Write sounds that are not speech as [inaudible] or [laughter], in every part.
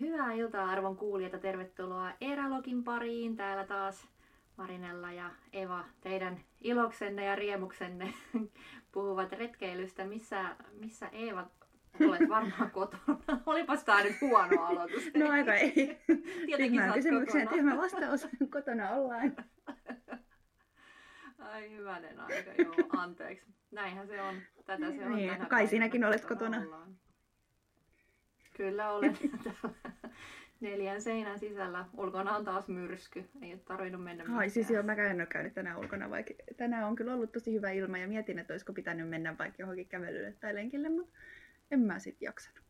Hyvää iltaa arvon kuulijat tervetuloa Eralogin pariin. Täällä taas Marinella ja Eva teidän iloksenne ja riemuksenne [laughs] puhuvat retkeilystä. Missä, missä Eeva olet varmaan [laughs] kotona? Olipas tää nyt huono aloitus. No aika ei. Tietenkin sä kysymykseen tyhmä vastaus. Kotona ollaan. [laughs] Ai hyvänen aika, joo, anteeksi. Näinhän se on. Tätä se on Niin, kai sinäkin olet kotona. ollaan. Kyllä olen [laughs] neljän seinän sisällä. Ulkona on taas myrsky. Ei ole tarvinnut mennä Ai siis joo, mäkään en ole käynyt tänään ulkona, vaikka tänään on kyllä ollut tosi hyvä ilma ja mietin, että olisiko pitänyt mennä vaikka johonkin kävelylle tai lenkille, mutta en mä sit jaksanut.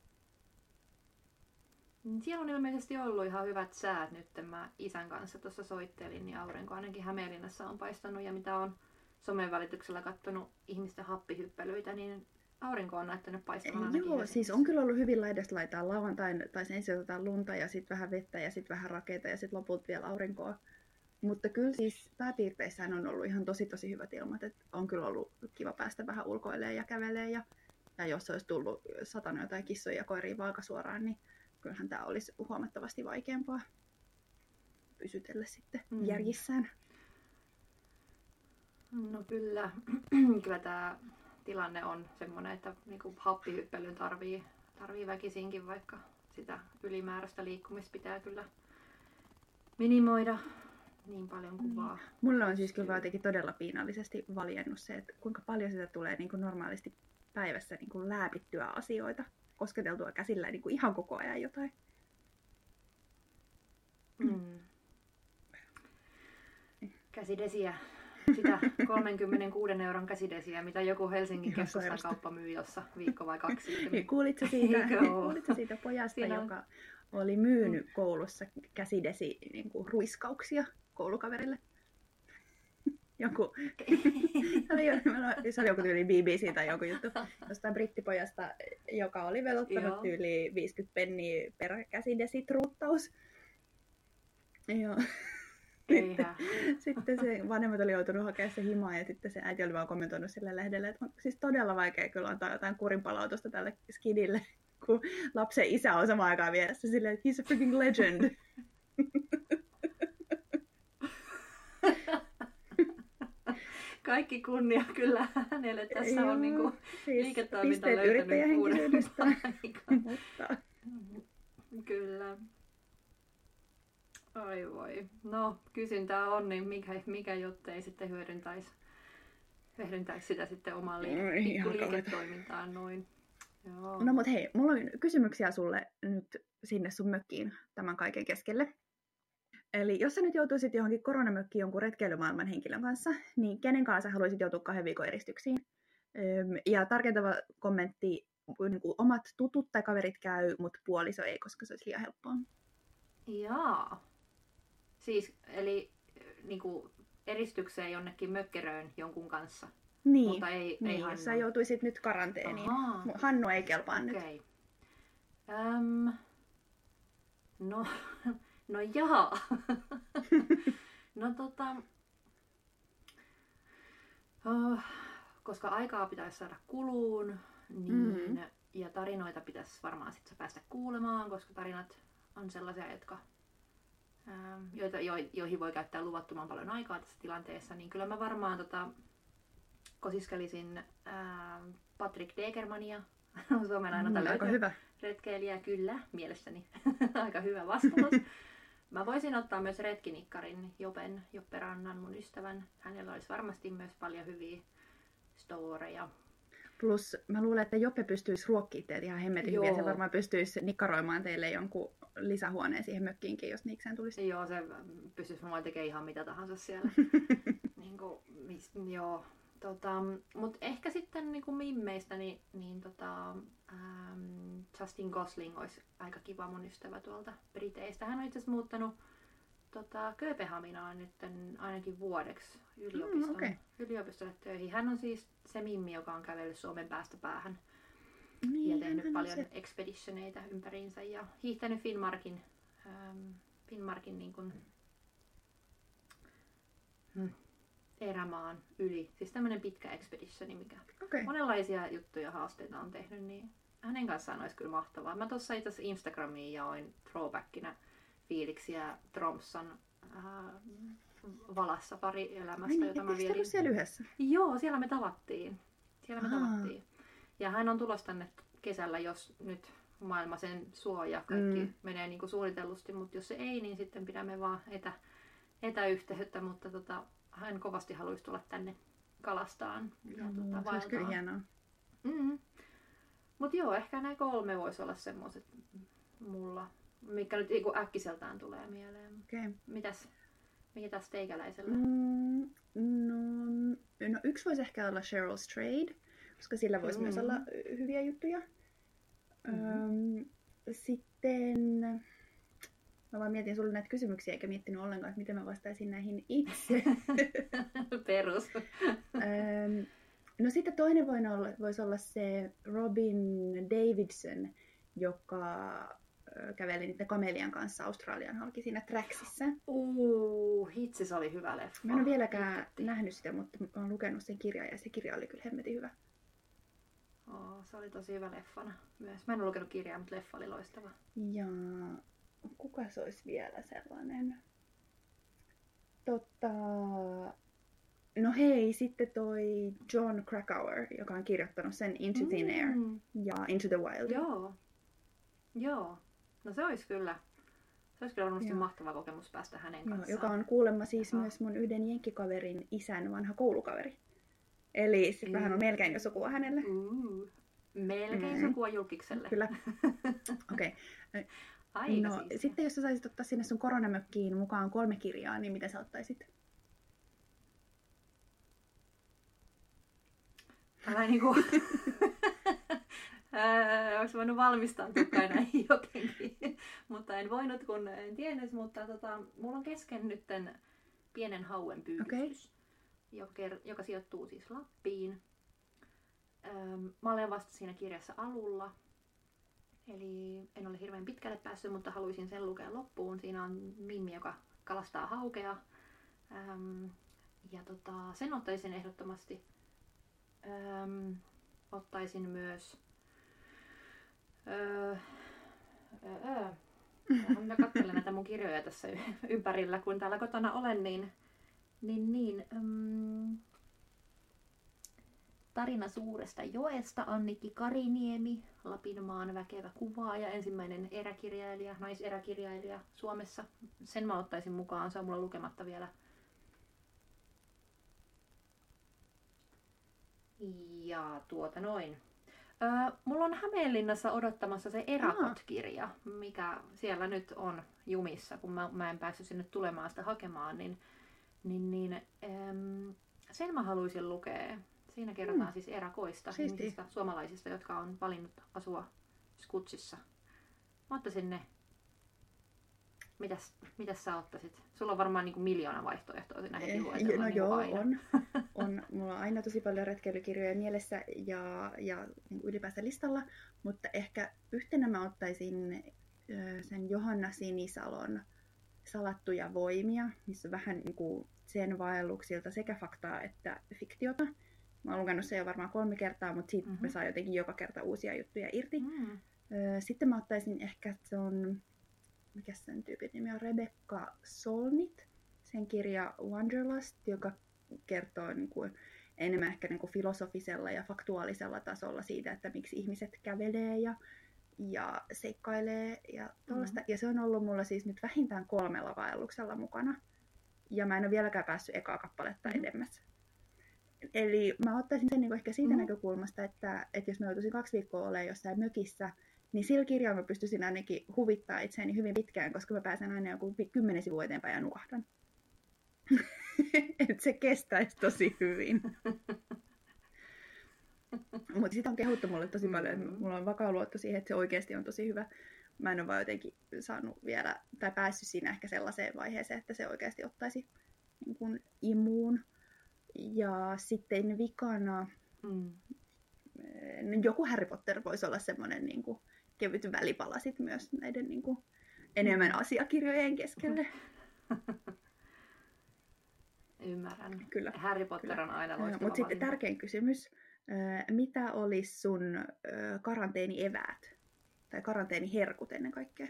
Siellä on ilmeisesti ollut ihan hyvät säät nyt. Mä isän kanssa tuossa soittelin, niin aurinko ainakin Hämeenlinnassa on paistanut. Ja mitä on somen välityksellä katsonut ihmisten happihyppelyitä, niin aurinko on näyttänyt paistavan ainakin Joo, siis on kyllä ollut hyvin laidasta laitaa lauantain, tai sen ensin otetaan lunta ja sitten vähän vettä ja sitten vähän rakeita ja sitten lopulta vielä aurinkoa. Mutta kyllä siis pääpiirteissään on ollut ihan tosi tosi hyvät ilmat, että on kyllä ollut kiva päästä vähän ulkoilemaan ja kävelemään ja, ja jos olisi tullut satanut jotain kissoja ja koiria vaakasuoraan, niin kyllähän tämä olisi huomattavasti vaikeampaa pysytellä sitten mm. järjissään. No kyllä, [clears throat] kyllä tämä tilanne on semmoinen, että niinku happihyppelyyn tarvii, tarvii väkisinkin, vaikka sitä ylimääräistä liikkumista pitää kyllä minimoida niin paljon kuin vaan. Mulle on siis kyllä jotenkin todella piinallisesti valjennut se, että kuinka paljon sitä tulee niin kuin normaalisti päivässä niin kuin lääpittyä asioita, kosketeltua käsillä niin kuin ihan koko ajan jotain. Mm. Käsidesiä, sitä 36 euron käsidesiä, mitä joku Helsingin keskustan kauppa myy jossa viikko vai kaksi sitten. Niin kuulitko siitä, kuulitko siitä pojasta, Siinä on- joka oli myynyt koulussa käsidesi niin kuin ruiskauksia koulukaverille? [laughs] Joku, [laughs] se oli, se oli joku tyyli BBC tai joku juttu jostain brittipojasta, joka oli velottanut Joo. tyyli 50 penniä per käsidesi truuttaus. Joo. Eihän. Sitten se vanhemmat oli joutunut hakemaan se himaa ja sitten se äiti oli vaan kommentoinut sille lehdelle, että on siis todella vaikea kyllä antaa jotain kurinpalautusta tälle skidille, kun lapsen isä on samaan aikaan vieressä silleen, että he's a freaking legend. Kaikki kunnia kyllä hänelle. Tässä Joo, on niinku siis liiketoiminta löytänyt uuden mutta Kyllä. Oi voi. No, kysyntää on, niin mikä, mikä jotta ei sitten hyödyntäisi hyödyntäisi sitä sitten omaan kauheeta. liiketoimintaan noin. Joo. No mut hei, mulla on kysymyksiä sulle nyt sinne sun mökkiin tämän kaiken keskelle. Eli jos sä nyt joutuisit johonkin koronamökkiin jonkun retkeilymaailman henkilön kanssa, niin kenen kanssa sä haluaisit joutua kahden viikon eristyksiin? Ja tarkentava kommentti, niin kuin omat tutut tai kaverit käy, mutta puoliso ei, koska se olisi liian helppoa. Jaa. Siis, eli niin kuin eristykseen jonnekin mökkeröön jonkun kanssa. Niin, Mutta ei, ei niin Hannu. jos sä joutuisit nyt karanteeniin. Ahaa. Hannu ei kelpaa nyt. Okei. Öm, no, [laughs] no jaa. [laughs] no tota, oh, koska aikaa pitäisi saada kuluun, niin, Mhm. ja tarinoita pitäisi varmaan sitten päästä kuulemaan, koska tarinat on sellaisia, jotka, joita, jo, joihin voi käyttää luvattoman paljon aikaa tässä tilanteessa, niin kyllä mä varmaan tota, kosiskelisin ähm, Patrick Degermania, [laughs] Suomen ainoa Mm, aika hyvä. retkeilijä, kyllä, mielestäni [laughs] aika hyvä vastaus. [laughs] Mä voisin ottaa myös retkinikkarin Jopen, Joppe Rannan, mun ystävän. Hänellä olisi varmasti myös paljon hyviä storeja. Plus mä luulen, että Joppe pystyisi ruokkimaan teitä ihan hemmetin hyvin. ja Se varmaan pystyisi nikkaroimaan teille jonkun lisähuoneen siihen mökkiinkin, jos niikseen tulisi. Joo, se pystyisi varmaan tekemään ihan mitä tahansa siellä. [laughs] niin kuin, mis, joo. Tota, Mutta ehkä sitten niin kuin mimmeistä, niin, niin tota, ähm, Justin Gosling olisi aika kiva mun ystävä tuolta Briteistä. Hän on itse asiassa muuttanut tota, Kööpenhaminaan nyt ainakin vuodeksi yliopiston, Mm, okei. yliopistolle töihin. Hän on siis se mimmi, joka on kävellyt Suomen päästä päähän ja Niin, tehnyt hän on paljon se. expeditioneita ympäriinsä ja hiihtänyt Finnmarkin, ähm, Finnmarkin niin kuin, hmm, erämaan yli. Siis tämmöinen pitkä expeditioni, mikä Okei. monenlaisia juttuja haasteita on tehnyt, niin hänen kanssaan olisi kyllä mahtavaa. Mä tuossa itse asiassa Instagramiin jaoin throwbackina fiiliksiä Tromsan äh, valassa pari elämästä, Ai, jota mä ollut siellä yhdessä? Joo, siellä me tavattiin. Siellä me Aa. tavattiin. Ja hän on tulossa tänne kesällä, jos nyt maailma sen suo ja kaikki Mm. menee niin kuin suunnitellusti, mutta jos se ei, niin sitten pidämme vaan etä, etäyhteyttä, mutta tota, hän kovasti haluaisi tulla tänne kalastaan ja Mm, tota, se olisi kyllä hienoa. Mm. Mutta joo, ehkä nämä kolme voisi olla semmoiset mulla, mikä nyt niinku äkkiseltään tulee mieleen. Okay. Mitäs, mitäs teikäläisellä? Mm, no, no, yksi voisi ehkä olla Cheryl's Trade, koska sillä voisi Mm. myös olla y- hyviä juttuja. Mhm. Öm, sitten mä vaan mietin sulle näitä kysymyksiä, eikä miettinyt ollenkaan, että miten mä vastaisin näihin itse. [laughs] Perus. Öm, no sitten toinen voi olla, voisi olla se Robin Davidson, joka käveli niiden kamelian kanssa Australian halki siinä Tracksissa. Uu, hitsi se oli hyvä leffa. Mä en ole vieläkään Itkettiin. nähnyt sitä, mutta mä oon lukenut sen kirjan ja se kirja oli kyllä hemmetin hyvä. Oo, se oli tosi hyvä leffana myös. Mä en ole lukenut kirjaa, mutta leffa oli loistava. Ja kuka se olisi vielä sellainen? Totta... No hei, sitten toi John Krakauer, joka on kirjoittanut sen Into Thin Air Mm, ja Into the Wild. Joo. Joo. No se olisi kyllä. Se olisi kyllä varmasti Joo. mahtava kokemus päästä hänen Joo, kanssaan. joka on kuulemma siis Joo. myös mun yhden jenkkikaverin isän vanha koulukaveri. Eli sitten vähän on Mm. melkein jo sukua hänelle. Uu, melkein Mm. sukua julkikselle. Kyllä. [laughs] Okei. Aika No, siistiä. sitten jos sä saisit ottaa sinne sun koronamökkiin mukaan kolme kirjaa, niin mitä sä ottaisit? Älä niinku... [laughs] Olisi voinut valmistautua kai näihin [laughs] jotenkin, mutta en voinut, kun en tiennyt. Mutta tota, mulla on kesken nytten pienen hauen pyydystys, joka, ker- joka sijoittuu siis Lappiin. Mä olen vasta siinä kirjassa alulla, eli en ole hirveän pitkälle päässyt, mutta haluaisin sen lukea loppuun. Siinä on Mimmi, joka kalastaa haukea. Ja tota, sen ottaisin ehdottomasti. Ottaisin myös... Öö, öö, öö. Mä katselen näitä mun kirjoja tässä ympärillä, kun täällä kotona olen, niin, niin, niin öm, Tarina suuresta joesta, Annikki Kariniemi, Lapinmaan väkevä kuvaaja, ensimmäinen eräkirjailija, naiseräkirjailija Suomessa. Sen mä ottaisin mukaan, se on mulla lukematta vielä. Ja tuota noin. Öö, mulla on Hämeenlinnassa odottamassa se Erakot-kirja, mikä siellä nyt on jumissa, kun mä, mä en päässyt sinne tulemaan sitä hakemaan, niin, niin, niin äm, sen mä haluaisin lukea. Siinä kerrotaan Mm. siis erakoista, ihmisistä, suomalaisista, jotka on valinnut asua Skutsissa. Mä ottaisin ne. Mitäs, mitäs sä ottaisit? Sulla on varmaan niin miljoona vaihtoehtoa näihin Eh, luetella, no niin joo, kuin aina. on. [laughs] on. Mulla on aina tosi paljon retkeilykirjoja mielessä ja, ja niin kuin ylipäänsä listalla, mutta ehkä yhtenä mä ottaisin sen Johanna Sinisalon Salattuja voimia, missä on vähän niin kuin sen vaelluksilta sekä faktaa että fiktiota. Mä oon lukenut sen jo varmaan kolme kertaa, mutta siitä mm-hmm. Mhm. mä saan jotenkin joka kerta uusia juttuja irti. Mm. Sitten mä ottaisin ehkä ton, mikä sen tyypin nimi on, Rebecca Solnit, sen kirja Wanderlust, joka kertoo niin kuin, enemmän ehkä niin kuin filosofisella ja faktuaalisella tasolla siitä, että miksi ihmiset kävelee ja, ja seikkailee ja tollaista. Ja se on ollut mulla siis nyt vähintään kolmella vaelluksella mukana. Ja mä en ole vieläkään päässyt ekaa kappaletta Mhm. edemmäs. Eli mä ottaisin sen niin ehkä siitä Mhm. näkökulmasta, että, että jos mä joutuisin kaksi viikkoa olemaan jossain mökissä, niin sillä kirjalla mä pystyisin ainakin huvittaa itseäni hyvin pitkään, koska mä pääsen aina joku kymmenen sivua eteenpäin ja nuahdan. [laughs] että se kestäisi tosi hyvin. [laughs] Mutta sitä on kehuttu mulle tosi paljon, että Mm. mulla on vakaa luotto siihen, että se oikeasti on tosi hyvä. Mä en ole vaan jotenkin saanut vielä, tai päässyt siinä ehkä sellaiseen vaiheeseen, että se oikeasti ottaisi niin kuin imuun. Ja sitten vikana, Mm. no joku Harry Potter voisi olla semmoinen niin kuin kevyt välipala sit myös näiden niin kuin enemmän asiakirjojen keskelle. [laughs] Ymmärrän. Kyllä. Harry Potter Kyllä. on aina loistava Mutta sitten tärkein kysymys, mitä olisi sun karanteenieväät? Tai karanteeniherkut ennen kaikkea?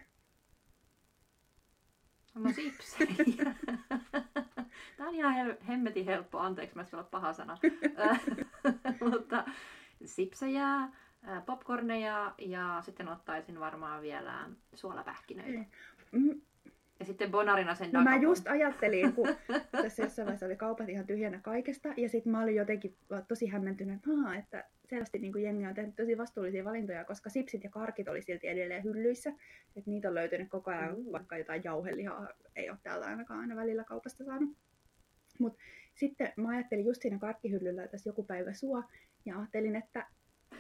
No sipsejä. Tämä on ihan hemmetin helppo, anteeksi mä olla paha sana. [laughs] Mutta sipsejä, popcorneja ja sitten ottaisin varmaan vielä suolapähkinöitä. Mm, Ja sitten bonarina sen No mä just ajattelin, kun [laughs] tässä jossain vaiheessa oli kaupat ihan tyhjänä kaikesta, ja sitten mä olin jotenkin tosi hämmentynyt, että, että selvästi niin kuin jengi on tehnyt tosi vastuullisia valintoja, koska sipsit ja karkit oli silti edelleen hyllyissä, että niitä on löytynyt koko ajan, Mm. vaikka jotain jauhelihaa ei ole täältä ainakaan aina välillä kaupasta saanut. Mutta sitten mä ajattelin just siinä karkkihyllyllä tässä joku päivä sua, ja ajattelin, että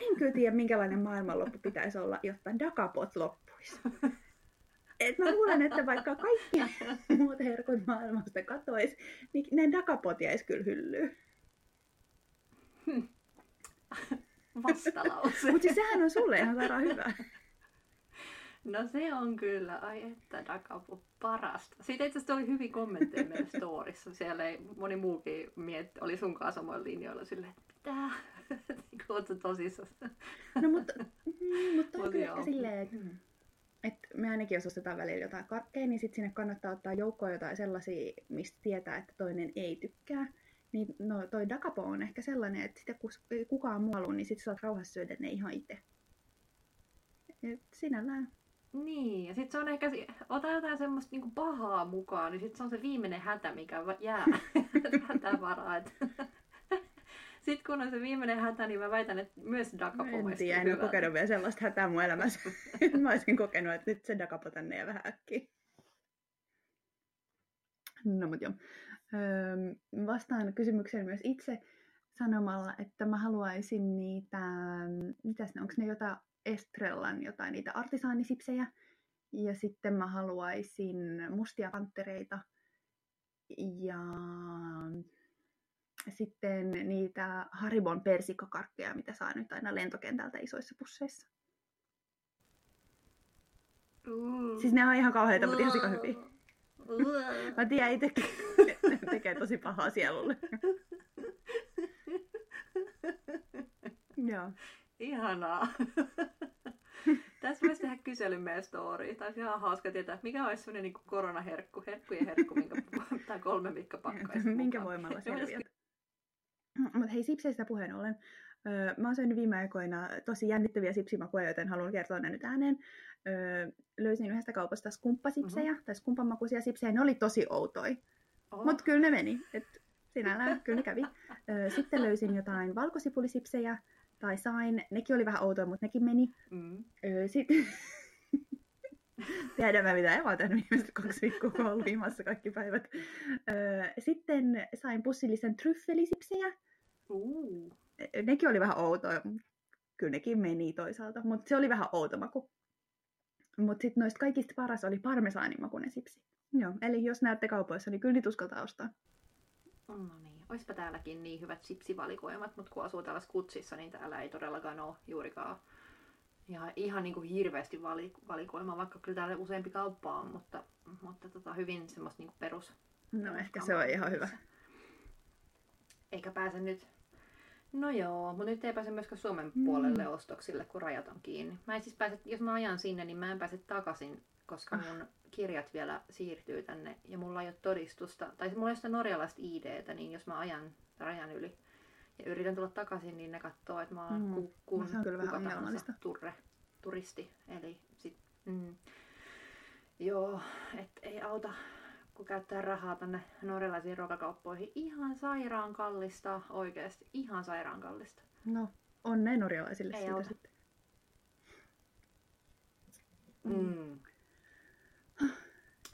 en kyllä tiedä, minkälainen maailmanloppu pitäisi olla, jotta Dakapot loppuisi. Et mä luulen, että vaikka kaikki muut herkut maailmasta katois, niin ne dakapot jäis kyllä hyllyyn. [laughs] Vastalause. Mutta siis sehän on sulle ihan sairaan hyvä. [laughs] No se on kyllä, ai että Dakapu parasta. Siitä itse asiassa oli hyvin kommentteja meidän [laughs] storissa. Siellä ei, moni muukin miet, oli sun kanssa samoilla linjoilla silleen, että mitä? Niin Ootko tosissaan? No mutta, mm, mutta on kyllä ehkä silleen, että et me ainakin jos ostetaan välillä jotain karkkeja, niin sitten sinne kannattaa ottaa joukkoon jotain sellaisia, mistä tietää, että toinen ei tykkää. Niin no toi Dakapo on ehkä sellainen, että sitä kus- ei kukaan muu halua, niin sit saat rauhassa syödä ne ihan itse. Et sinällään. Niin, ja sitten se on ehkä, ota jotain semmoista niinku pahaa mukaan, niin sitten se on se viimeinen hätä, mikä jää [laughs] hätävaraa. Et [laughs] sitten kun on se viimeinen hätä, niin mä väitän, että myös Dakapo En tiedä, en ole kokenut vielä sellaista hätää mun elämässä. [laughs] mä olisin kokenut, että nyt se Dakapo tänne ja vähän äkkiä. No mut joo. Öö, vastaan kysymykseen myös itse sanomalla, että mä haluaisin niitä, mitäs ne, onko ne jotain Estrellan, jotain niitä artisaanisipsejä. Ja sitten mä haluaisin mustia panttereita. Ja sitten niitä Haribon persikkakarkkeja, mitä saa nyt aina lentokentältä isoissa pusseissa. Mm. Siis ne on ihan kauheita, mutta ihan sikahyviä. Mm. Mä tiedän itsekin, [laughs] tekee tosi pahaa sielulle. Joo. Ihanaa. Tässä voisi tehdä kyselyn meidän story. Tai olisi ihan hauska tietää, että mikä olisi sellainen niin koronaherkku, herkkujen herkku, minkä, tai kolme viikko pakkaisi. Minkä voimalla selviät? Mutta hei, sipseistä puheen ollen. Öö, mä oon syönyt viime aikoina tosi jännittäviä sipsimakuja, joten haluan kertoa ne nyt ääneen. Öö, löysin yhdestä kaupasta skumppasipsejä, tai skumppamakuisia sipsejä. Ne oli tosi outoja. Mutta kyllä ne meni. Et sinällään kyllä ne kävi. Sitten löysin jotain valkosipulisipsejä, tai sain. Nekin oli vähän outoja, mutta nekin meni. Mm. Sitten... [laughs] Tiedän mä mitä, mä oon tehnyt viimeiset kaksi viikkoa, kun ollut himassa kaikki päivät. Sitten sain pussillisen tryffelisipsejä. Uh. Nekin oli vähän outoja. Kyllä nekin meni toisaalta, mutta se oli vähän outo maku. Mutta sitten noista kaikista paras oli parmesaanimakuinen sipsi. Joo, eli jos näette kaupoissa, niin kyllä niitä uskaltaa ostaa. No niin, oispa täälläkin niin hyvät sipsivalikoimat, mutta kun asuu täällä Skutsissa, niin täällä ei todellakaan ole juurikaan ihan, ihan niin kuin hirveästi vali, valikoimaa, vaikka kyllä täällä useampi kauppa on, mutta, mutta tota, hyvin semmoista niin kuin perus. No ehkä se on ihan hyvä. Eikä pääse nyt No joo, mutta nyt ei pääse myöskään Suomen Mm. puolelle ostoksille, kun rajat on kiinni. Mä en siis pääse, jos mä ajan sinne, niin mä en pääse takaisin, koska Ah. Kirjat vielä siirtyy tänne ja mulla ei ole todistusta, tai mulla ei ole sitä norjalaista IDtä, niin jos mä ajan rajan yli ja yritän tulla takaisin, niin ne katsoo, että mä oon Mm. ku, kun No kyllä vähän kuka tahansa ongelmallista. turre, turisti. Eli sit, mm, joo, et ei auta kun käyttää rahaa tänne norjalaisiin ruokakauppoihin. Ihan sairaan kallista, oikeasti. Ihan sairaan kallista. No, onnea norjalaisille Ei siitä auta. sitten. Mm.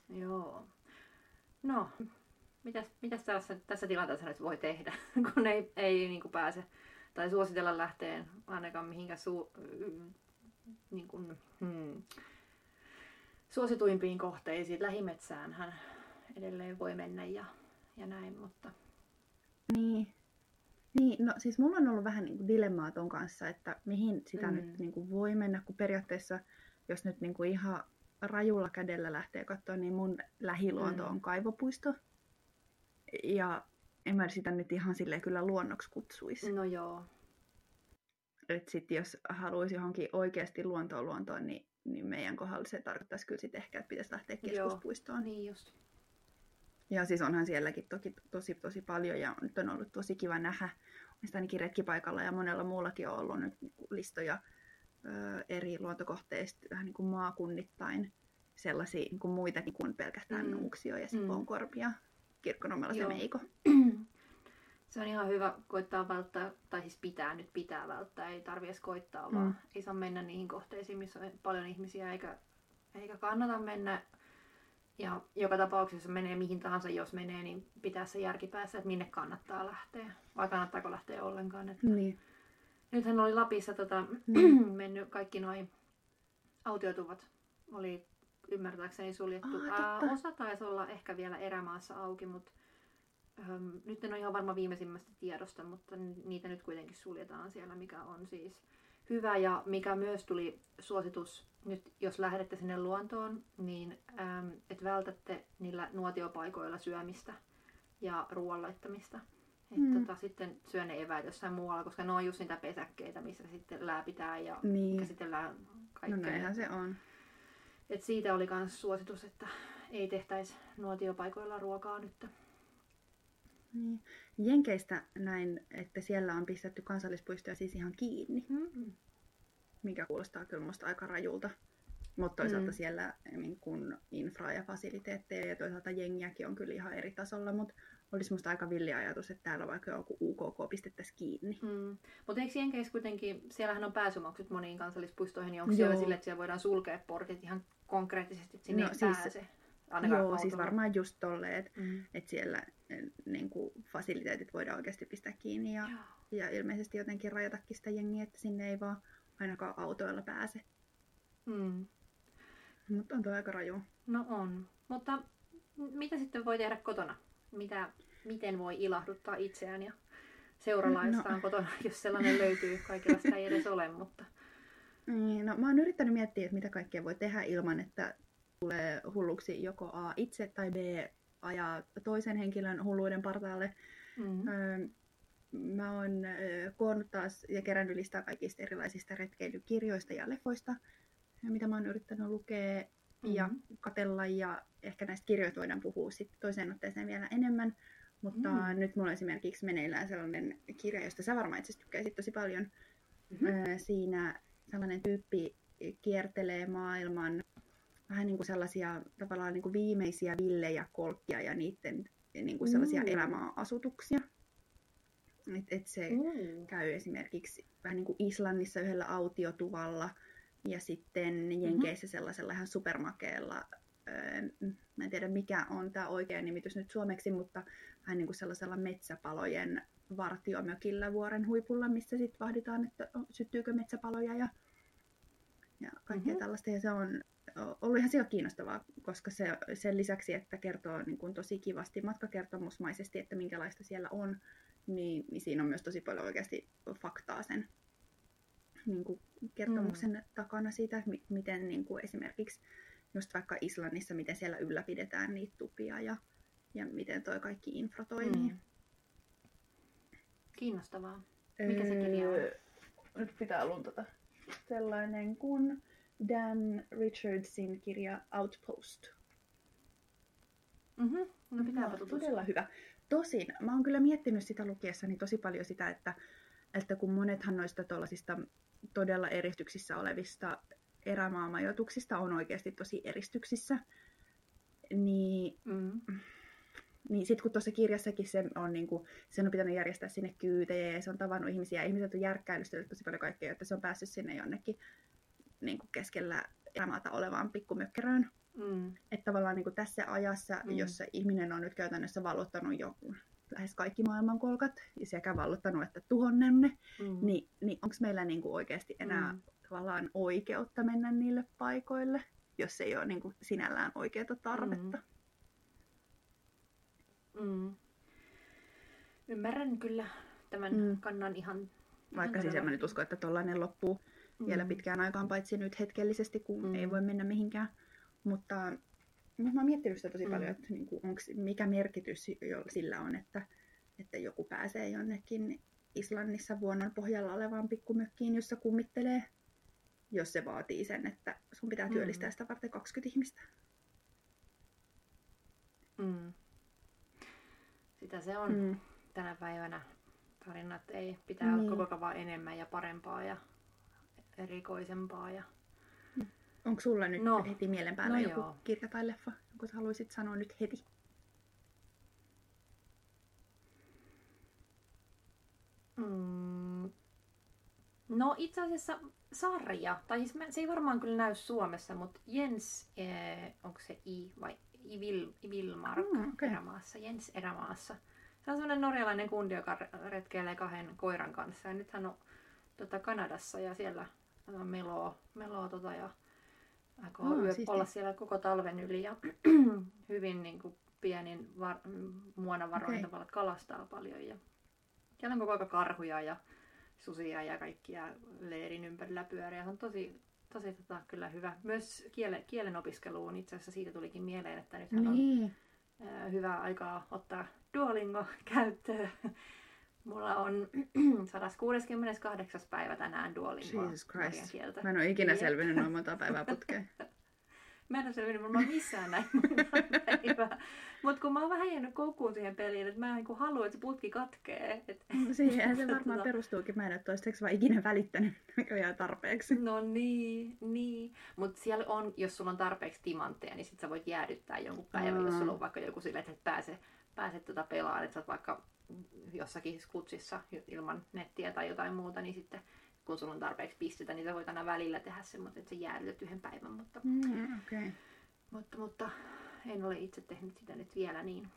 Joo. No, mitäs, mitäs tässä, tässä tilanteessa nyt voi tehdä, [laughs] kun ei, ei niin kuin pääse tai suositella lähteen ainakaan mihinkään su, niin kuin, hmm, suosituimpiin kohteisiin. Lähimetsään hän edelleen voi mennä ja, ja näin, mutta Niin. Niin, no siis mulla on ollut vähän niin kuin dilemmaa ton kanssa, että mihin sitä Mm. nyt niin kuin voi mennä, kun periaatteessa, jos nyt niin kuin ihan rajulla kädellä lähtee katsoa, niin mun lähiluonto Mm. on kaivopuisto. Ja en mä sitä nyt ihan silleen kyllä luonnoksi kutsuisi. no joo. että sit jos haluaisi johonkin oikeasti luontoon luontoon, niin, niin meidän kohdalla se tarkoittaisi kyllä sit ehkä, että pitäisi lähteä keskuspuistoon. Joo, niin just. Ja siis onhan sielläkin toki tosi tosi paljon ja nyt on ollut tosi kiva nähdä. Mielestäni ainakin retkipaikalla ja monella muullakin on ollut nyt listoja ö, eri luontokohteista vähän niin kuin maakunnittain sellaisia niin kuin muitakin kuin pelkästään mm. Nuuksio ja Sipoonkorpi ja Kirkkonummella se Meiko. [clears throat] Se on ihan hyvä koittaa välttää, tai siis pitää nyt pitää välttää, ei tarvi edes koittaa, vaan mm. ei saa mennä niihin kohteisiin, missä on paljon ihmisiä, eikä, eikä kannata mennä. Ja joka tapauksessa menee mihin tahansa, jos menee, niin pitää se järki päässä, että minne kannattaa lähteä, vai kannattaako lähteä ollenkaan. Että Niin. Nythän oli Lapissa tota, Mm. [clears throat] mennyt kaikki noin autiotuvat, oli ymmärtääkseni suljettu. Aa, Ää, osa taisi olla ehkä vielä erämaassa auki, mutta äm, nyt en ole ihan varma viimeisimmästä tiedosta, mutta ni- niitä nyt kuitenkin suljetaan siellä, mikä on siis hyvä. Ja mikä myös tuli suositus, nyt jos lähdette sinne luontoon, niin äm, että vältätte niillä nuotiopaikoilla syömistä ja ruoan laittamista. Et Mm. tota, sitten syö ne eväät jossain muualla, koska ne on just niitä pesäkkeitä, missä sitten lääpitään ja Niin. käsitellään No kaikkea. näinhän se on. Et siitä oli myös suositus, että ei tehtäisi nuotiopaikoilla ruokaa nyt. Niin. Jenkeistä näin, että siellä on pistetty kansallispuistoja siis ihan kiinni, Mm-mm. mikä kuulostaa kyllä musta aika rajulta. Mutta toisaalta Mm. siellä niin kun infraa ja fasiliteetteja ja toisaalta jengiäkin on kyllä ihan eri tasolla, mutta olisi musta aika villi ajatus, että täällä vaikka joku UKK pistettäisiin kiinni. Mm. Mutta eikö Jenkeissä kuitenkin, siellähän on pääsymaksut moniin kansallispuistoihin, niin onko siellä Joo. sille, että siellä voidaan sulkea portit ihan konkreettisesti, että sinne No ei siis- pääse? Ainakaan Joo, siis autolla. varmaan just tolleen, että Mm. et siellä eh, niin kuin fasiliteetit voidaan oikeasti pistää kiinni ja, Joo. ja ilmeisesti jotenkin rajatakin sitä jengiä, että sinne ei vaan ainakaan autoilla pääse. Mm. Mutta on tuo aika raju. No on. Mutta mitä sitten voi tehdä kotona? Mitä, miten voi ilahduttaa itseään ja seuralaistaan No. kotona, [laughs] jos sellainen löytyy. Kaikilla sitä ei edes ole, mutta... Niin, no mä oon yrittänyt miettiä, että mitä kaikkea voi tehdä ilman, että tulee hulluksi joko A itse tai B ajaa toisen henkilön hulluuden partaalle. Mm. Öö, mä oon koonnut taas ja kerännyt listaa kaikista erilaisista retkeilykirjoista ja leffoista, mitä mä oon yrittänyt lukea ja Mhm. katella ja ehkä näistä kirjoista voidaan puhua sitten toiseen otteeseen vielä enemmän. Mutta Mm. nyt mulla on esimerkiksi meneillään sellainen kirja, josta sä varmaan itse tykkäisit tosi paljon. Mhm. Öö, Siinä sellainen tyyppi kiertelee maailman vähän niin kuin sellaisia tavallaan niin kuin viimeisiä villejä kolkkia ja niiden niin kuin sellaisia Mm. elämäasutuksia. Et, et se Mm. käy esimerkiksi vähän niin kuin Islannissa yhdellä autiotuvalla ja sitten Jenkeissä sellaisella ihan supermakeella, öö, mä en tiedä mikä on tämä oikea nimitys nyt suomeksi, mutta vähän niin kuin sellaisella metsäpalojen vartiomökillä vuoren huipulla, missä sitten vahditaan, että syttyykö metsäpaloja ja, ja kaikkea Mhm. tällaista. Ja se on ollut ihan siellä kiinnostavaa, koska se, sen lisäksi, että kertoo niin kuin tosi kivasti matkakertomusmaisesti, että minkälaista siellä on, niin, niin siinä on myös tosi paljon oikeasti faktaa sen niin kuin kertomuksen mm. takana siitä, että mi- miten niin kuin esimerkiksi just vaikka Islannissa, miten siellä ylläpidetään niitä tupia ja, ja miten toi kaikki infra toimii. Mm. Kiinnostavaa. Mikä se kirja on? Öö, Nyt pitää luntata. Sellainen kuin Dan Richardsin kirja Outpost. Mm-hmm. No pitääpä Joo, tutustua. todella hyvä. Tosin, mä oon kyllä miettinyt sitä lukiessani tosi paljon sitä, että, että kun monethan noista tuollaisista todella eristyksissä olevista erämaamajoituksista on oikeasti tosi eristyksissä, niin, Mm. niin sitten kun tuossa kirjassakin se on, niin kuin, sen on pitänyt järjestää sinne kyytejä ja se on tavannut ihmisiä ja ihmiset on järkkäilystellyt tosi paljon kaikkea, että se on päässyt sinne jonnekin niin kuin keskellä erämaata olevaan pikkumökkeröön. Mm. Että tavallaan niin kuin tässä ajassa, Mm. jossa ihminen on nyt käytännössä vallottanut jo lähes kaikki maailmankolkat, ja sekä vallottanut että tuhonnut ne, Mm. niin, niin onko meillä niin kuin oikeasti enää Mm. mm. tavallaan oikeutta mennä niille paikoille, jos ei ole niin kuin sinällään oikeaa tarvetta? Mm. Ymmärrän kyllä tämän Mm. kannan ihan... Vaikka ihan siis en mä nyt usko, että tollainen loppuu Mm. vielä pitkään aikaan, paitsi nyt hetkellisesti, kun Mm. ei voi mennä mihinkään. Mutta, mutta mä oon miettinyt sitä tosi Mm. paljon, että niin kuin, onks, mikä merkitys jo sillä on, että, että joku pääsee jonnekin Islannissa vuonon pohjalla olevaan pikkumökkiin, jossa kummittelee, jos se vaatii sen, että sun pitää työllistää sitä varten 20 ihmistä. Mm. Sitä se on mm. tänä päivänä. Tarinat ei pitää niin. olla koko ajan vaan enemmän ja parempaa ja erikoisempaa. Ja... Onko sulla nyt no. heti mielen päällä no joku joo. kirja tai leffa, jonka haluaisit sanoa nyt heti? Mm. No itse asiassa sarja, tai siis se ei varmaan kyllä näy Suomessa, mutta Jens, eh, onko se I vai Ivil, Ivilmark mm, okay. erämaassa, Jens erämaassa. Se on sellainen norjalainen kundi, joka retkeilee kahden koiran kanssa. Ja nyt hän on tota, Kanadassa ja siellä meloo, meloo tota, ja aikoo oh, yö, olla siellä koko talven yli. Ja [clears throat] hyvin niin kuin, pienin var, muonavaroin okay. tavalla kalastaa paljon. Ja siellä on koko ajan karhuja ja susia ja kaikkia leirin ympärillä pyöriä. Se on tosi, tosi tota, kyllä hyvä. Myös kielen, kielen opiskeluun itse asiassa siitä tulikin mieleen, että nyt niin. on ää, hyvä aikaa ottaa Duolingo [laughs] käyttöön. Mulla on [clears throat] 168. päivä tänään Duolingo Jesus Christ. Kieltä. Mä en ole ikinä selvinnyt noin monta päivää putkeen. [laughs] Mä en ole selvinnyt varmaan missään näin [laughs] päivää. Mutta kun mä oon vähän jäänyt koukkuun siihen peliin, että mä en niin halua, että se putki katkee. Et... No siihen se [laughs] varmaan perustuukin. Mä en ole toistaiseksi vaan ikinä välittänyt jää tarpeeksi. No niin, niin. Mutta siellä on, jos sulla on tarpeeksi timantteja, niin sit sä voit jäädyttää jonkun päivän, mm. jos sulla on vaikka joku sille, että et pääse, pääse tuota pelaamaan, että sä oot vaikka jossakin skutsissa ilman nettiä tai jotain muuta, niin sitten kun sulla on tarpeeksi pistetä, niin sä voit aina välillä tehdä semmoisen, että sä jäädytät yhden päivän. Mutta, mm, okay. mutta, mutta en ole itse tehnyt sitä nyt vielä niin.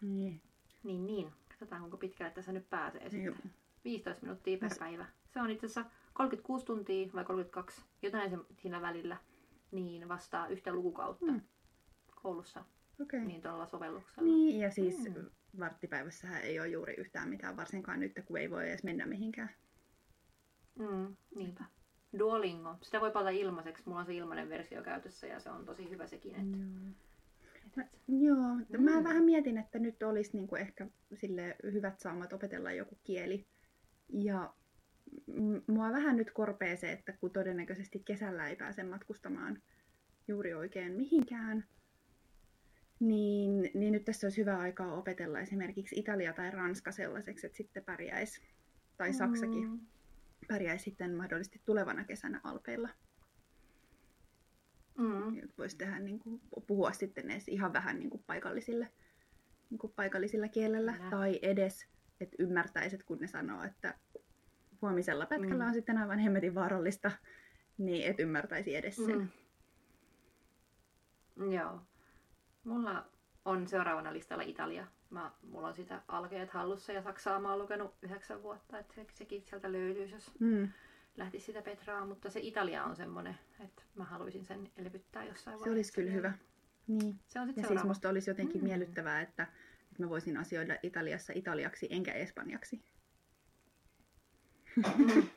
Niin. Niin, niin. Katsotaan, kuinka pitkälle tässä nyt pääsee sitten. Joo. 15 minuuttia per päivä. Se on itse asiassa 36 tuntia vai 32, jotain sen, siinä välillä, niin vastaa yhtä lukukautta mm. koulussa. Okay. Niin tuolla sovelluksella. Niin, ja siis mm. varttipäivässähän ei ole juuri yhtään mitään, varsinkaan nyt, kun ei voi edes mennä mihinkään. Mm, niinpä. Duolingo. Sitä voi palata ilmaiseksi. Mulla on se ilmainen versio käytössä ja se on tosi hyvä sekin. Että... Joo. Mä, joo, mm. mä vähän mietin, että nyt olisi niinku ehkä sille hyvät saamat opetella joku kieli. Ja mua vähän nyt korpee se, että kun todennäköisesti kesällä ei pääse matkustamaan juuri oikein mihinkään, niin, niin nyt tässä olisi hyvä aikaa opetella esimerkiksi Italia tai Ranska sellaiseksi, että sitten pärjäisi, tai Saksakin, mm pärjäisi sitten mahdollisesti tulevana kesänä Alpeilla. Mm. Voisi tehdä, niin kuin, puhua sitten edes ihan vähän niin kuin paikallisille, niin kuin paikallisilla kielellä. Kyllä. Tai edes, että ymmärtäisit, kun ne sanoo, että huomisella pätkällä mm. on sitten aivan hemmetin vaarallista, niin et ymmärtäisi edes sen. Mm. Joo. Mulla on seuraavana listalla Italia. Mä, mulla on sitä alkeet hallussa ja Saksaa mä oon lukenut yhdeksän vuotta, että se, sekin sieltä löytyisi, jos mm. lähtisi sitä Petraa, mutta se Italia on semmoinen, että mä haluaisin sen elvyttää jossain vaiheessa. Se olisi kyllä hyvä. Niin. Se on ja siis musta olisi jotenkin mm. miellyttävää, että, että mä voisin asioida Italiassa italiaksi enkä espanjaksi. Mm.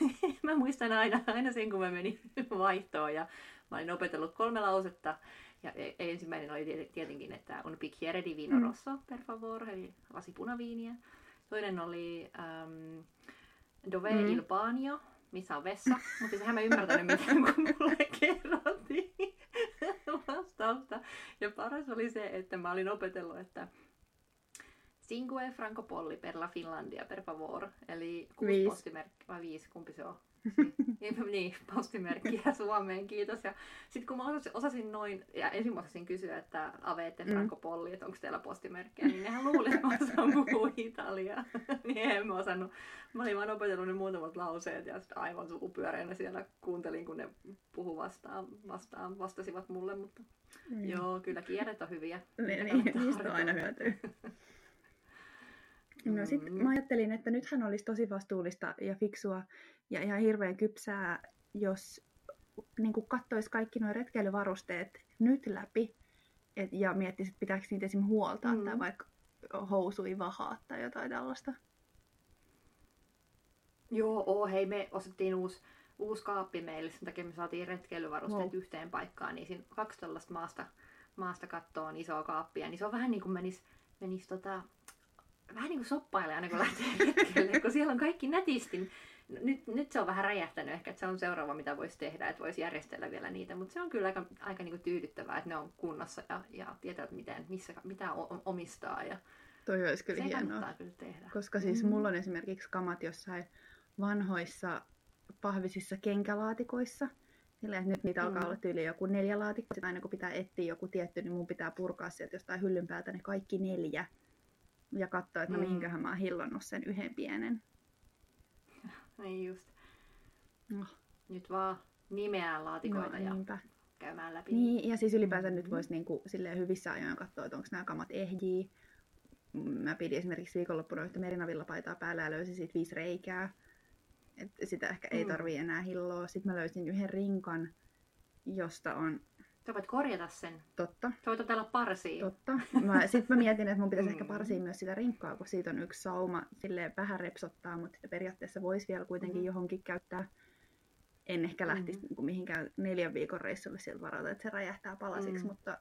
[laughs] mä muistan aina, aina sen, kun mä menin vaihtoon ja mä olin opetellut kolme lausetta ja e, ensimmäinen oli tietenkin, että on bicchiere di vino mm. rosso, per favor, eli lasi punaviiniä. Toinen oli um, dove mm. il bagno, missä on vessa. [laughs] Mutta sehän mä ymmärtänyt mitään, kun mulle kerrottiin [laughs] vastausta. Ja paras oli se, että mä olin opetellut, että Cinque franco polli per la Finlandia per favor. Eli kuusi postimerkkiä, vai viisi, kumpi se on? Niin, niin, postimerkkiä [laughs] Suomeen, kiitos. Ja sitten kun mä osasin, osasin noin, ja ensin mä osasin kysyä, että Avete Franco Polli, että onko teillä postimerkkiä, niin nehän luulivat, että mä osaan puhua italiaa. [laughs] niin en mä osannut. Mä olin vaan opetellut ne muutamat lauseet ja sitten aivan suupyöreänä siellä kuuntelin, kun ne puhu vastaan, vastaan vastasivat mulle, mutta mm. joo, kyllä kielet on hyviä. niin, niin niistä aina hyötyy. [laughs] No sit mm. mä ajattelin, että nythän olisi tosi vastuullista ja fiksua ja ihan hirveän kypsää, jos niin katsoisi kaikki nuo retkeilyvarusteet nyt läpi et, ja miettisi, että pitääkö niitä esimerkiksi huoltaa mm. tai vaikka housui vahaa tai jotain tällaista. Joo, oo, hei, me ostettiin uusi, uusi kaappi meille, sen takia me saatiin retkeilyvarusteet wow. yhteen paikkaan, niin siinä kaksi tällaista maasta, maasta kattoon isoa kaappia, niin se on vähän niin kuin menisi menis tota, vähän niin kuin soppailee aina kun lähtee [laughs] retkelle, kun siellä on kaikki nätisti. Nyt, nyt se on vähän räjähtänyt ehkä, että se on seuraava, mitä voisi tehdä, että voisi järjestellä vielä niitä, mutta se on kyllä aika, aika niin kuin tyydyttävää, että ne on kunnossa ja, ja tietää, miten, missä, mitä omistaa. Ja Toi olisi kyllä se hienoa. kyllä tehdä. Koska siis mm. mulla on esimerkiksi kamat jossain vanhoissa pahvisissa kenkälaatikoissa. Sillä että nyt niitä mm. alkaa olla tyyli joku neljä laatikkoa. Sitten aina kun pitää etsiä joku tietty, niin mun pitää purkaa sieltä jostain hyllyn päältä ne kaikki neljä. Ja katsoa, että no mm. mihinköhän mä oon hillonnut sen yhden pienen. Niin just. No. Nyt vaan nimeää laatikoita no, ja niinpä. käymään läpi. Niin, ja siis ylipäänsä mm. nyt voisi niinku, hyvissä ajoin katsoa, että onko nämä kamat ehjii mä pidin esimerkiksi viikonloppuna yhtä merinavillapaitaa päällä ja löysin siitä viisi reikää. Et sitä ehkä ei mm. tarvii enää hilloa. Sitten mä löysin yhden rinkan, josta on... Sä voit korjata sen. Totta. Sä voit otella parsia. Totta. Mä, sitten mä mietin, että mun pitäisi [laughs] mm. ehkä parsia myös sitä rinkkaa, kun siitä on yksi sauma. Silleen vähän repsottaa, mutta periaatteessa voisi vielä kuitenkin mm. johonkin käyttää. En ehkä lähtisi mm. niin mihinkään neljän viikon reissulle sieltä varalta, että se räjähtää palasiksi, mm. mutta,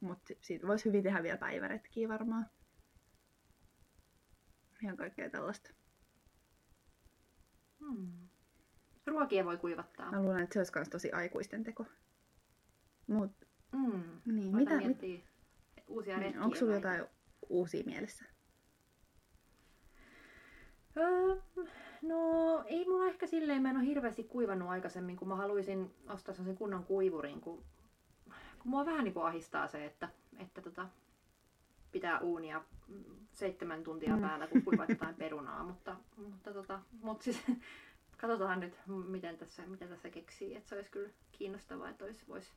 mutta siitä voisi hyvin tehdä vielä päiväretkiä varmaan ihan kaikkea tällaista. Hmm. Ruokia voi kuivattaa. Mä luulen, että se olisi myös tosi aikuisten teko. Mut, mm. niin, mitä, mit... uusia niin, Onko sulla jotain uusia mielessä? Öö, no ei mulla ehkä silleen, mä en ole hirveästi kuivannut aikaisemmin, kun mä haluaisin ostaa sen kunnon kuivurin, kun, kun mua vähän niin kuin ahistaa se, että, että tota, pitää uunia seitsemän tuntia mm. päällä, kun kuivat jotain perunaa, [laughs] mutta, mutta, tota, mutta siis, [laughs] katsotaan nyt, miten tässä, miten tässä keksii. Että se olisi kyllä kiinnostavaa, että olisi, voisi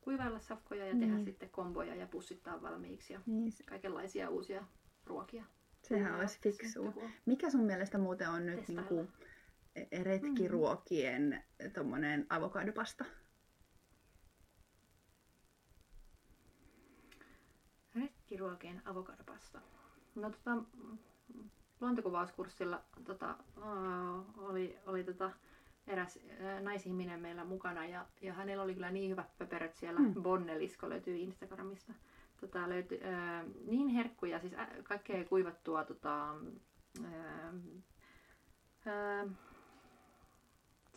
kuivailla safkoja ja tehdä mm. sitten komboja ja pussittaa valmiiksi ja niin. kaikenlaisia uusia ruokia. Sehän olisi fiksu. Mikä sun mielestä muuten on nyt niin kuin retkiruokien mm. avokadopasta? Retkiruokien avokadopasta. No tota, luontokuvauskurssilla tota, oli, oli tota, eräs naisihminen meillä mukana ja, ja hänellä oli kyllä niin hyvät pöperöt siellä. Mm. Bonnelisko löytyy Instagramista. Tota, löytyi uh, niin herkkuja, siis äh, kaikkea kuivattua tota, uh, uh,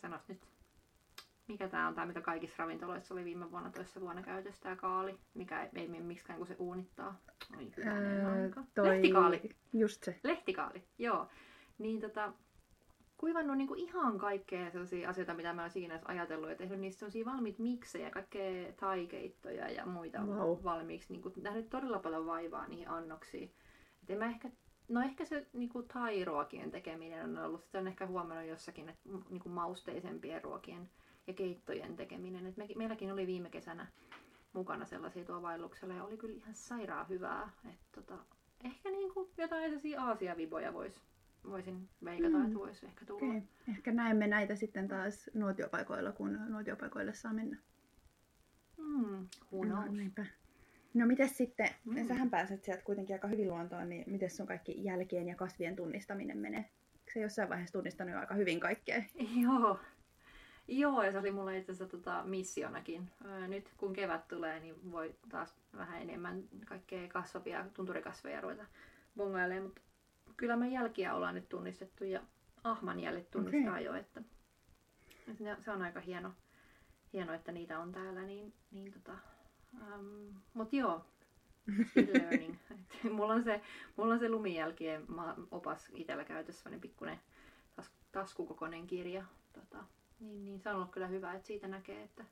sanos nyt mikä tämä on tämä, mikä kaikissa ravintoloissa oli viime vuonna toissa vuonna käytössä, tämä kaali, mikä ei, ei mene miksikään, kun se uunittaa. Oi, öö, toi... Lehtikaali. Just se. Lehtikaali, joo. Niin tota, kuivannut niinku ihan kaikkea sellaisia asioita, mitä mä olisin siinä ajatellut, ja tehnyt niistä sellaisia valmiita miksejä, kaikkea taikeittoja ja muita wow. valmiiksi. Niinku, nähnyt todella paljon vaivaa niihin annoksiin. Et en mä ehkä No ehkä se niinku thai-ruokien tekeminen on ollut, sitä on ehkä huomannut jossakin, että niinku mausteisempien ruokien ja keittojen tekeminen. Et me, meilläkin oli viime kesänä mukana sellaisia tuo vaelluksella ja oli kyllä ihan sairaan hyvää. Et tota, ehkä niinku jotain sellaisia aasiaviboja vois, voisin veikata, mm. että voisi ehkä tulla. Okay. Ehkä näemme näitä sitten taas nuotiopaikoilla, kun nuotiopaikoille saa mennä. Mm, who knows? No, niinpä. No miten sitten, mm. sähän pääset sieltä kuitenkin aika hyvin luontoon, niin miten sun kaikki jälkien ja kasvien tunnistaminen menee? Eikö se jossain vaiheessa tunnistanut jo aika hyvin kaikkea? [laughs] Joo, Joo, ja se oli mulla itse asiassa tota, missionakin. Nyt kun kevät tulee, niin voi taas vähän enemmän kaikkea kasvavia tunturikasveja ruveta bongailemaan. Mutta kyllä me jälkiä ollaan nyt tunnistettu ja ahman jäljet tunnistaa okay. jo, että, että se on aika hieno, hieno, että niitä on täällä. Niin, niin tota, um, Mutta joo, [laughs] learning. [laughs] mulla, on se, mulla on se lumijälkien opas itsellä käytössä, niin pikkuinen tas, taskukokoinen kirja. Tota, niin, niin se on ollut kyllä hyvä, että siitä näkee, että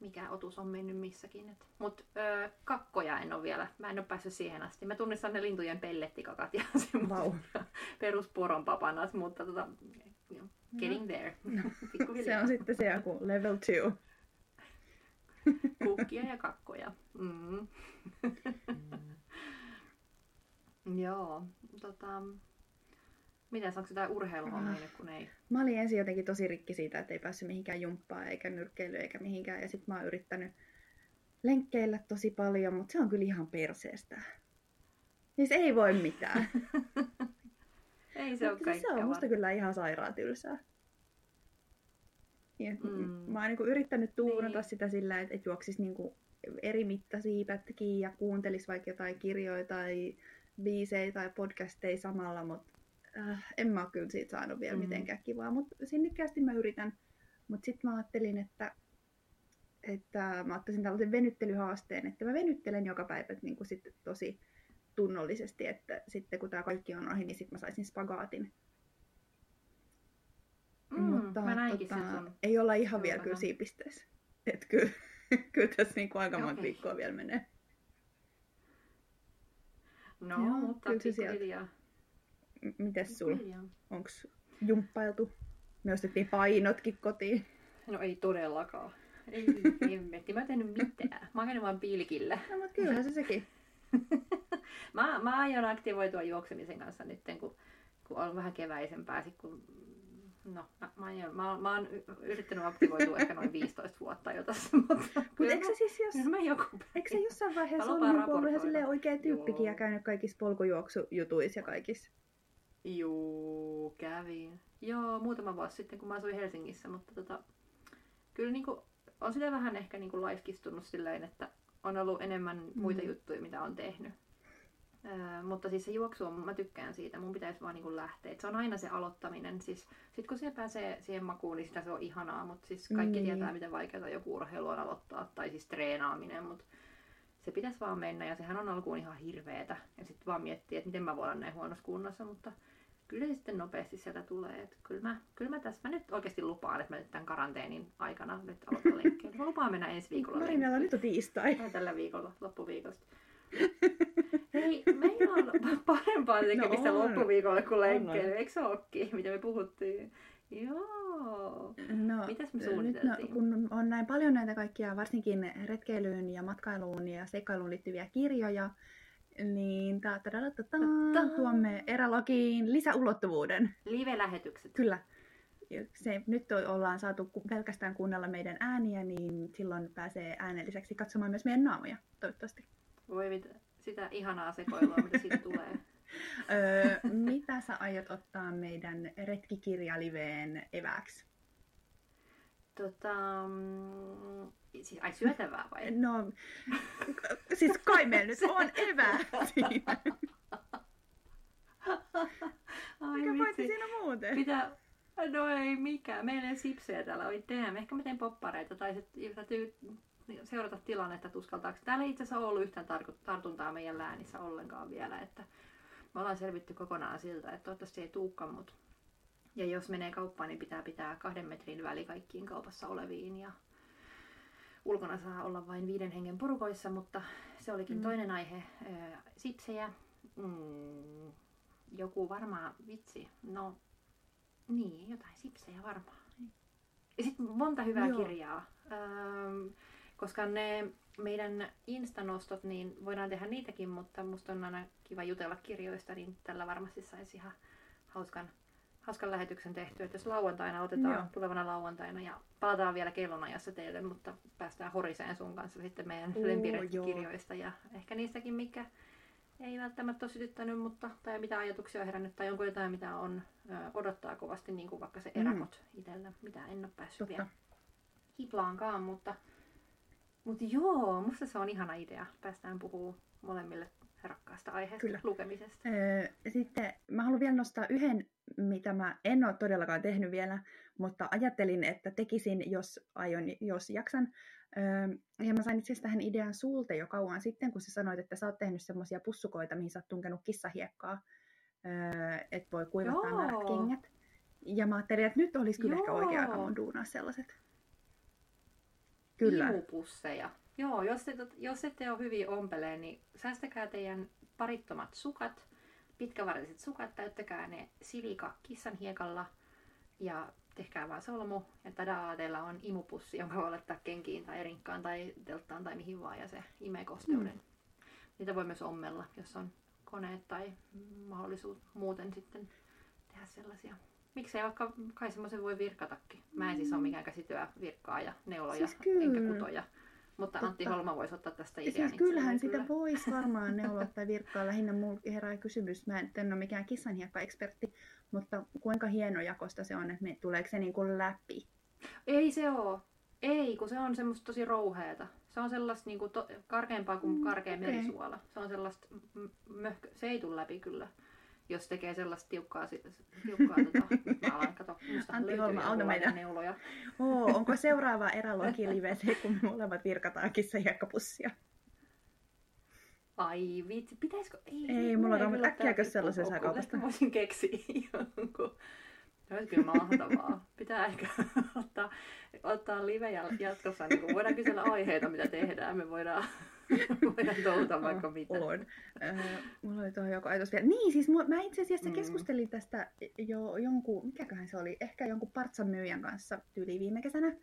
mikä otus on mennyt missäkin. Mutta kakkoja en ole vielä, mä en ole päässyt siihen asti. Mä tunnistan ne lintujen pellettikakat ja [laughs] wow. perusporonpapanat, mutta tota, getting there. [laughs] [laughs] se on sitten se joku level 2. Kukkia ja kakkoja. Mm. mm. Joo, tota, Miten onko jotain urheiluhommia ah. nyt, kun ei? Mä olin ensin jotenkin tosi rikki siitä, että ei päässyt mihinkään jumppaan eikä nyrkkeilyyn eikä mihinkään. Ja sitten mä oon yrittänyt lenkkeillä tosi paljon, mutta se on kyllä ihan perseestä. Siis ei voi mitään. [laughs] ei se ole siis Se on musta kyllä ihan sairaan tylsää. Ja mm. Mä oon niinku yrittänyt tuunata niin. sitä sillä, että et juoksis niinku eri mittasiipätkin ja kuuntelis vaikka jotain kirjoja tai biisejä tai podcasteja samalla, mutta äh, en mä ole kyllä siitä saanut vielä Mm. mitenkään kivaa, mutta sinnikkäästi mä yritän. Mutta sitten mä ajattelin, että, että mä ottaisin tällaisen venyttelyhaasteen, että mä venyttelen joka päivä niin kuin sitten tosi tunnollisesti, että sitten kun tämä kaikki on ohi, niin sitten mä saisin spagaatin. Mm, mutta mä sen tota, sun. ei olla ihan vielä kyllä siinä pisteessä. Että kyllä, [laughs] kyllä tässä niin kuin aika monta Okei. viikkoa vielä menee. No, Joo, mutta kyllä se sieltä. pikkuhiljaa. Mites? Pikkuhiljaa. Onko jumppailtu? Me ostettiin painotkin kotiin. No ei todellakaan. Ei, hemmetti. Mä en tehnyt mitään. Mä oon vaan pilkillä. No, mutta kyllähän se sekin. [laughs] Mä, mä aion aktivoitua juoksemisen kanssa nyt, kun, kun on vähän keväisempää. Sit kun, no, mä, mä, aion, mä, mä oon yrittänyt aktivoitua ehkä noin 15 vuotta jo tässä, mutta kyllä eikö se siis jos... Mä joku. Eikö se jossain vaiheessa ollut ollut ihan oikea tyyppikin Joo. ja käynyt kaikissa polkujuoksujutuissa ja kaikissa? Juu, kävin. Joo, muutama vuosi sitten, kun mä asuin Helsingissä, mutta tota, kyllä niinku, on sitä vähän ehkä niinku laiskistunut silleen, että on ollut enemmän muita Mm. juttuja, mitä on tehnyt. Öö, mutta siis se juoksu on, mä tykkään siitä, mun pitäisi vaan niinku lähteä. Et se on aina se aloittaminen. Siis, sit kun se pääsee siihen makuun, niin sitä se on ihanaa, mutta siis kaikki Niin. tietää, miten vaikeaa joku urheilu on aloittaa, tai siis treenaaminen, mutta se pitäisi vaan mennä ja sehän on alkuun ihan hirveetä. Ja sitten vaan miettiä, että miten mä voin olla näin huonossa kunnossa, mutta kyllä se sitten nopeasti sieltä tulee. Et kyllä, mä, kyllä mä tässä, mä nyt oikeasti lupaan, että mä nyt tämän karanteenin aikana nyt aloitan lenkkiä. Mä lupaan mennä ensi viikolla lenkkiin. nyt on tiistai. Tai tällä viikolla, loppuviikosta. Hei, meillä on parempaa tekemistä No on. loppuviikolla kuin lenkkeily, eikö se ookin, mitä me puhuttiin? Joo. No, Mitäs me nyt suunniteltiin? no, kun on näin paljon näitä kaikkia, varsinkin retkeilyyn ja matkailuun ja seikkailuun liittyviä kirjoja, niin ta ta ta ta ta Ta-ta. tuomme erälogiin lisäulottuvuuden. Live-lähetykset. Kyllä. Se, nyt ollaan saatu pelkästään kuunnella meidän ääniä, niin silloin pääsee äänen lisäksi katsomaan myös meidän naamoja, toivottavasti. Voi mit, sitä ihanaa sekoilua, mitä siitä tulee. [laughs] Öö, mitä sä aiot ottaa meidän retkikirjaliveen evääksi? Tota, mm, siis, ai syötävää vai? No, siis kai meillä nyt [laughs] on evää siinä. Ai Mikä vitsi. siinä muuten? Pitää, no ei mikään. Meillä ei sipsejä täällä. Oi damn. Ehkä mä teen poppareita tai sit täytyy seurata tilannetta, että uskaltaako. Täällä ei itse asiassa ole ollut yhtään tartuntaa meidän läänissä ollenkaan vielä. Että me ollaan selvitty kokonaan siltä, että toivottavasti ei tuukkaan, mutta ja jos menee kauppaan, niin pitää pitää kahden metrin väli kaikkiin kaupassa oleviin ja ulkona saa olla vain viiden hengen porukoissa, mutta se olikin Mm. toinen aihe. Sipsejä. Mm, joku varmaan vitsi. No, niin, jotain sipsejä varmaan. Ja sitten monta hyvää Joo. kirjaa. Öm, koska ne meidän instanostot, niin voidaan tehdä niitäkin, mutta musta on aina kiva jutella kirjoista, niin tällä varmasti saisi ihan hauskan, hauskan lähetyksen tehtyä. Että jos lauantaina otetaan Joo. tulevana lauantaina ja palataan vielä kellonajassa teille, mutta päästään horiseen sun kanssa sitten meidän Oo, lempiretkikirjoista ja ehkä niistäkin, mikä ei välttämättä ole sytyttänyt, mutta, tai mitä ajatuksia on herännyt, tai onko jotain, mitä on ö, odottaa kovasti, niin kuin vaikka se Mm. erakot itsellä, mitä en ole päässyt Totta. vielä hiplaankaan, mutta, mutta joo, musta se on ihana idea. Päästään puhuu molemmille rakkaasta aiheesta, Kyllä. lukemisesta. Öö, sitten mä haluan vielä nostaa yhden, mitä mä en ole todellakaan tehnyt vielä, mutta ajattelin, että tekisin, jos aion, jos jaksan. Öö, ja mä sain itse asiassa tähän idean sulta jo kauan sitten, kun sä sanoit, että sä oot tehnyt semmoisia pussukoita, mihin sä oot tunkenut kissahiekkaa, öö, että voi kuivattaa Joo. märät kengät. Ja mä ajattelin, että nyt olisi kyllä ehkä oikea aika Joo. mun duunaa sellaiset. Kyllä. Imupusseja. Joo, jos, et, jos ette ole hyvin ompeleen, niin säästäkää teidän parittomat sukat, pitkävartiset sukat, täyttäkää ne silika kissan hiekalla ja tehkää vaan solmu. Ja tadaa, teillä on imupussi, jonka voi laittaa kenkiin tai erinkkaan tai telttaan tai mihin vaan ja se imee kosteuden. Mm. Niitä voi myös ommella, jos on koneet tai mahdollisuus muuten sitten tehdä sellaisia. Miksei vaikka kai semmoisen voi virkatakin. Mä en siis ole mikään käsityö virkkaa ja neuloja Siis kyllä. enkä kutoja. Mutta Antti Totta. Holma voisi ottaa tästä Ja idean siis kyllähän sitä voisi varmaan [laughs] neuloa tai virkkaa. Lähinnä mulla herää kysymys, mä en, en ole mikään kissanhiekka-ekspertti, mutta kuinka hienojakosta se on, että me, tuleeko se niin kuin läpi? Ei se oo. Ei, kun se on semmoista tosi rouheeta. Se on sellaista niinku to, karkeampaa kuin Mm, karkea okei. merisuola. Se on sellaista m- möhkö, se ei tule läpi kyllä. Jos tekee sellaista tiukkaa, tiukkaa tota, [laughs] mä alan kato, musta Antti Holma, meitä. neuloja. [laughs] Oo, onko seuraava erälogi-live se, kun me molemmat virkataan kissahiekkapussia? Ai vitsi, pitäisikö? Ei, Ei, mulla on kyllä äkkiäkö sellaisen saa kaupasta? Voisin keksiä jonkun. Se olisi kyllä mahtavaa. Pitää ehkä ottaa, ottaa live ja jatkossa. Niin voidaan kysellä aiheita, mitä tehdään. Me voidaan, [laughs] voidaan touhuta vaikka mitä. On. Öö, mulla oli tuohon joku ajatus vielä. Niin, siis mua- mä itse asiassa Mm. keskustelin tästä jo jonkun, mikäköhän se oli, ehkä jonkun partsan myyjän kanssa tyyli viime kesänä.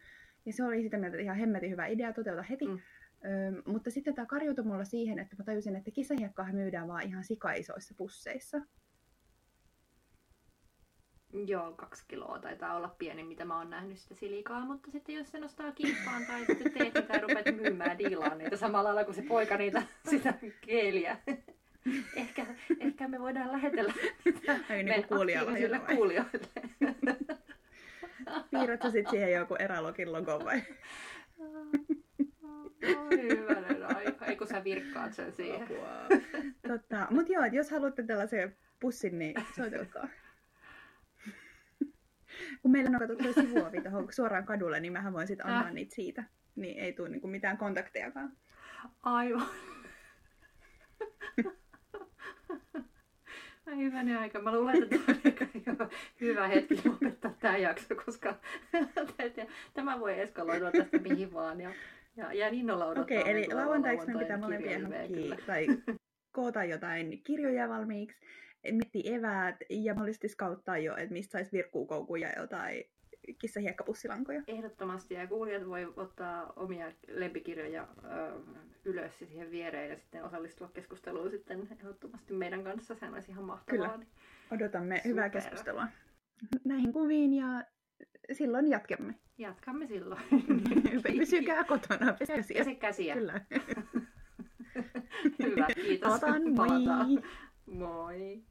Ja se oli sitä mieltä, että ihan hemmetin hyvä idea, toteuta heti. Mm. Öö, mutta sitten tämä karjoutui mulla siihen, että mä tajusin, että kisahiekkaahan myydään vaan ihan sikaisoissa pusseissa. Joo, kaksi kiloa taitaa olla pieni, mitä mä oon nähnyt sitä silikaa, mutta sitten jos se nostaa kimppaan tai sitten teet mitä ja rupeat myymään diilaan niitä samalla lailla kuin se poika niitä [laughs] sitä keeliä. ehkä, ehkä me voidaan lähetellä Ai niin kuulijoille. [laughs] Piirrät sä sit siihen joku erälogin logo vai? [laughs] Hyvänen aika. Ei kun sä virkkaat sen siihen. Apua. Totta. Mut joo, jos haluatte tällaisen pussin, niin soitelkaa. Kun meillä on katsottu sivuovi tuohon [laughs] suoraan kadulle, niin mähän voin sitten antaa Äh. niitä siitä. Niin ei tule niinku mitään kontaktejakaan. Aivan. Ai [laughs] hyvänen aika. Mä luulen, että tämä on hyvä- hetki lopettaa tämä jakso, koska [laughs] tämä voi eskaloitua tästä mihin vaan. Ja, ja jään innolla odottaa. Okei, okay, eli lauantaiksi me pitää molempia kyllä. tai koota jotain kirjoja valmiiksi, miettiä eväät ja mahdollisesti skauttaa jo, että mistä saisi virkkuukoukuja ja jotain kissahiekkapussilankoja. Ehdottomasti, ja kuulijat voi ottaa omia lempikirjoja ö, ylös siihen viereen ja sitten osallistua keskusteluun sitten ehdottomasti meidän kanssa. Sehän olisi ihan mahtavaa. Kyllä. Niin Odotamme Super. hyvää keskustelua. Näihin kuviin ja silloin jatkamme. Jatkamme silloin. [laughs] Pysykää kotona, peskä käsiä. Pese käsiä. Kyllä. [laughs] Hyvä, kiitos. Otan, moi! Palataan. Moi.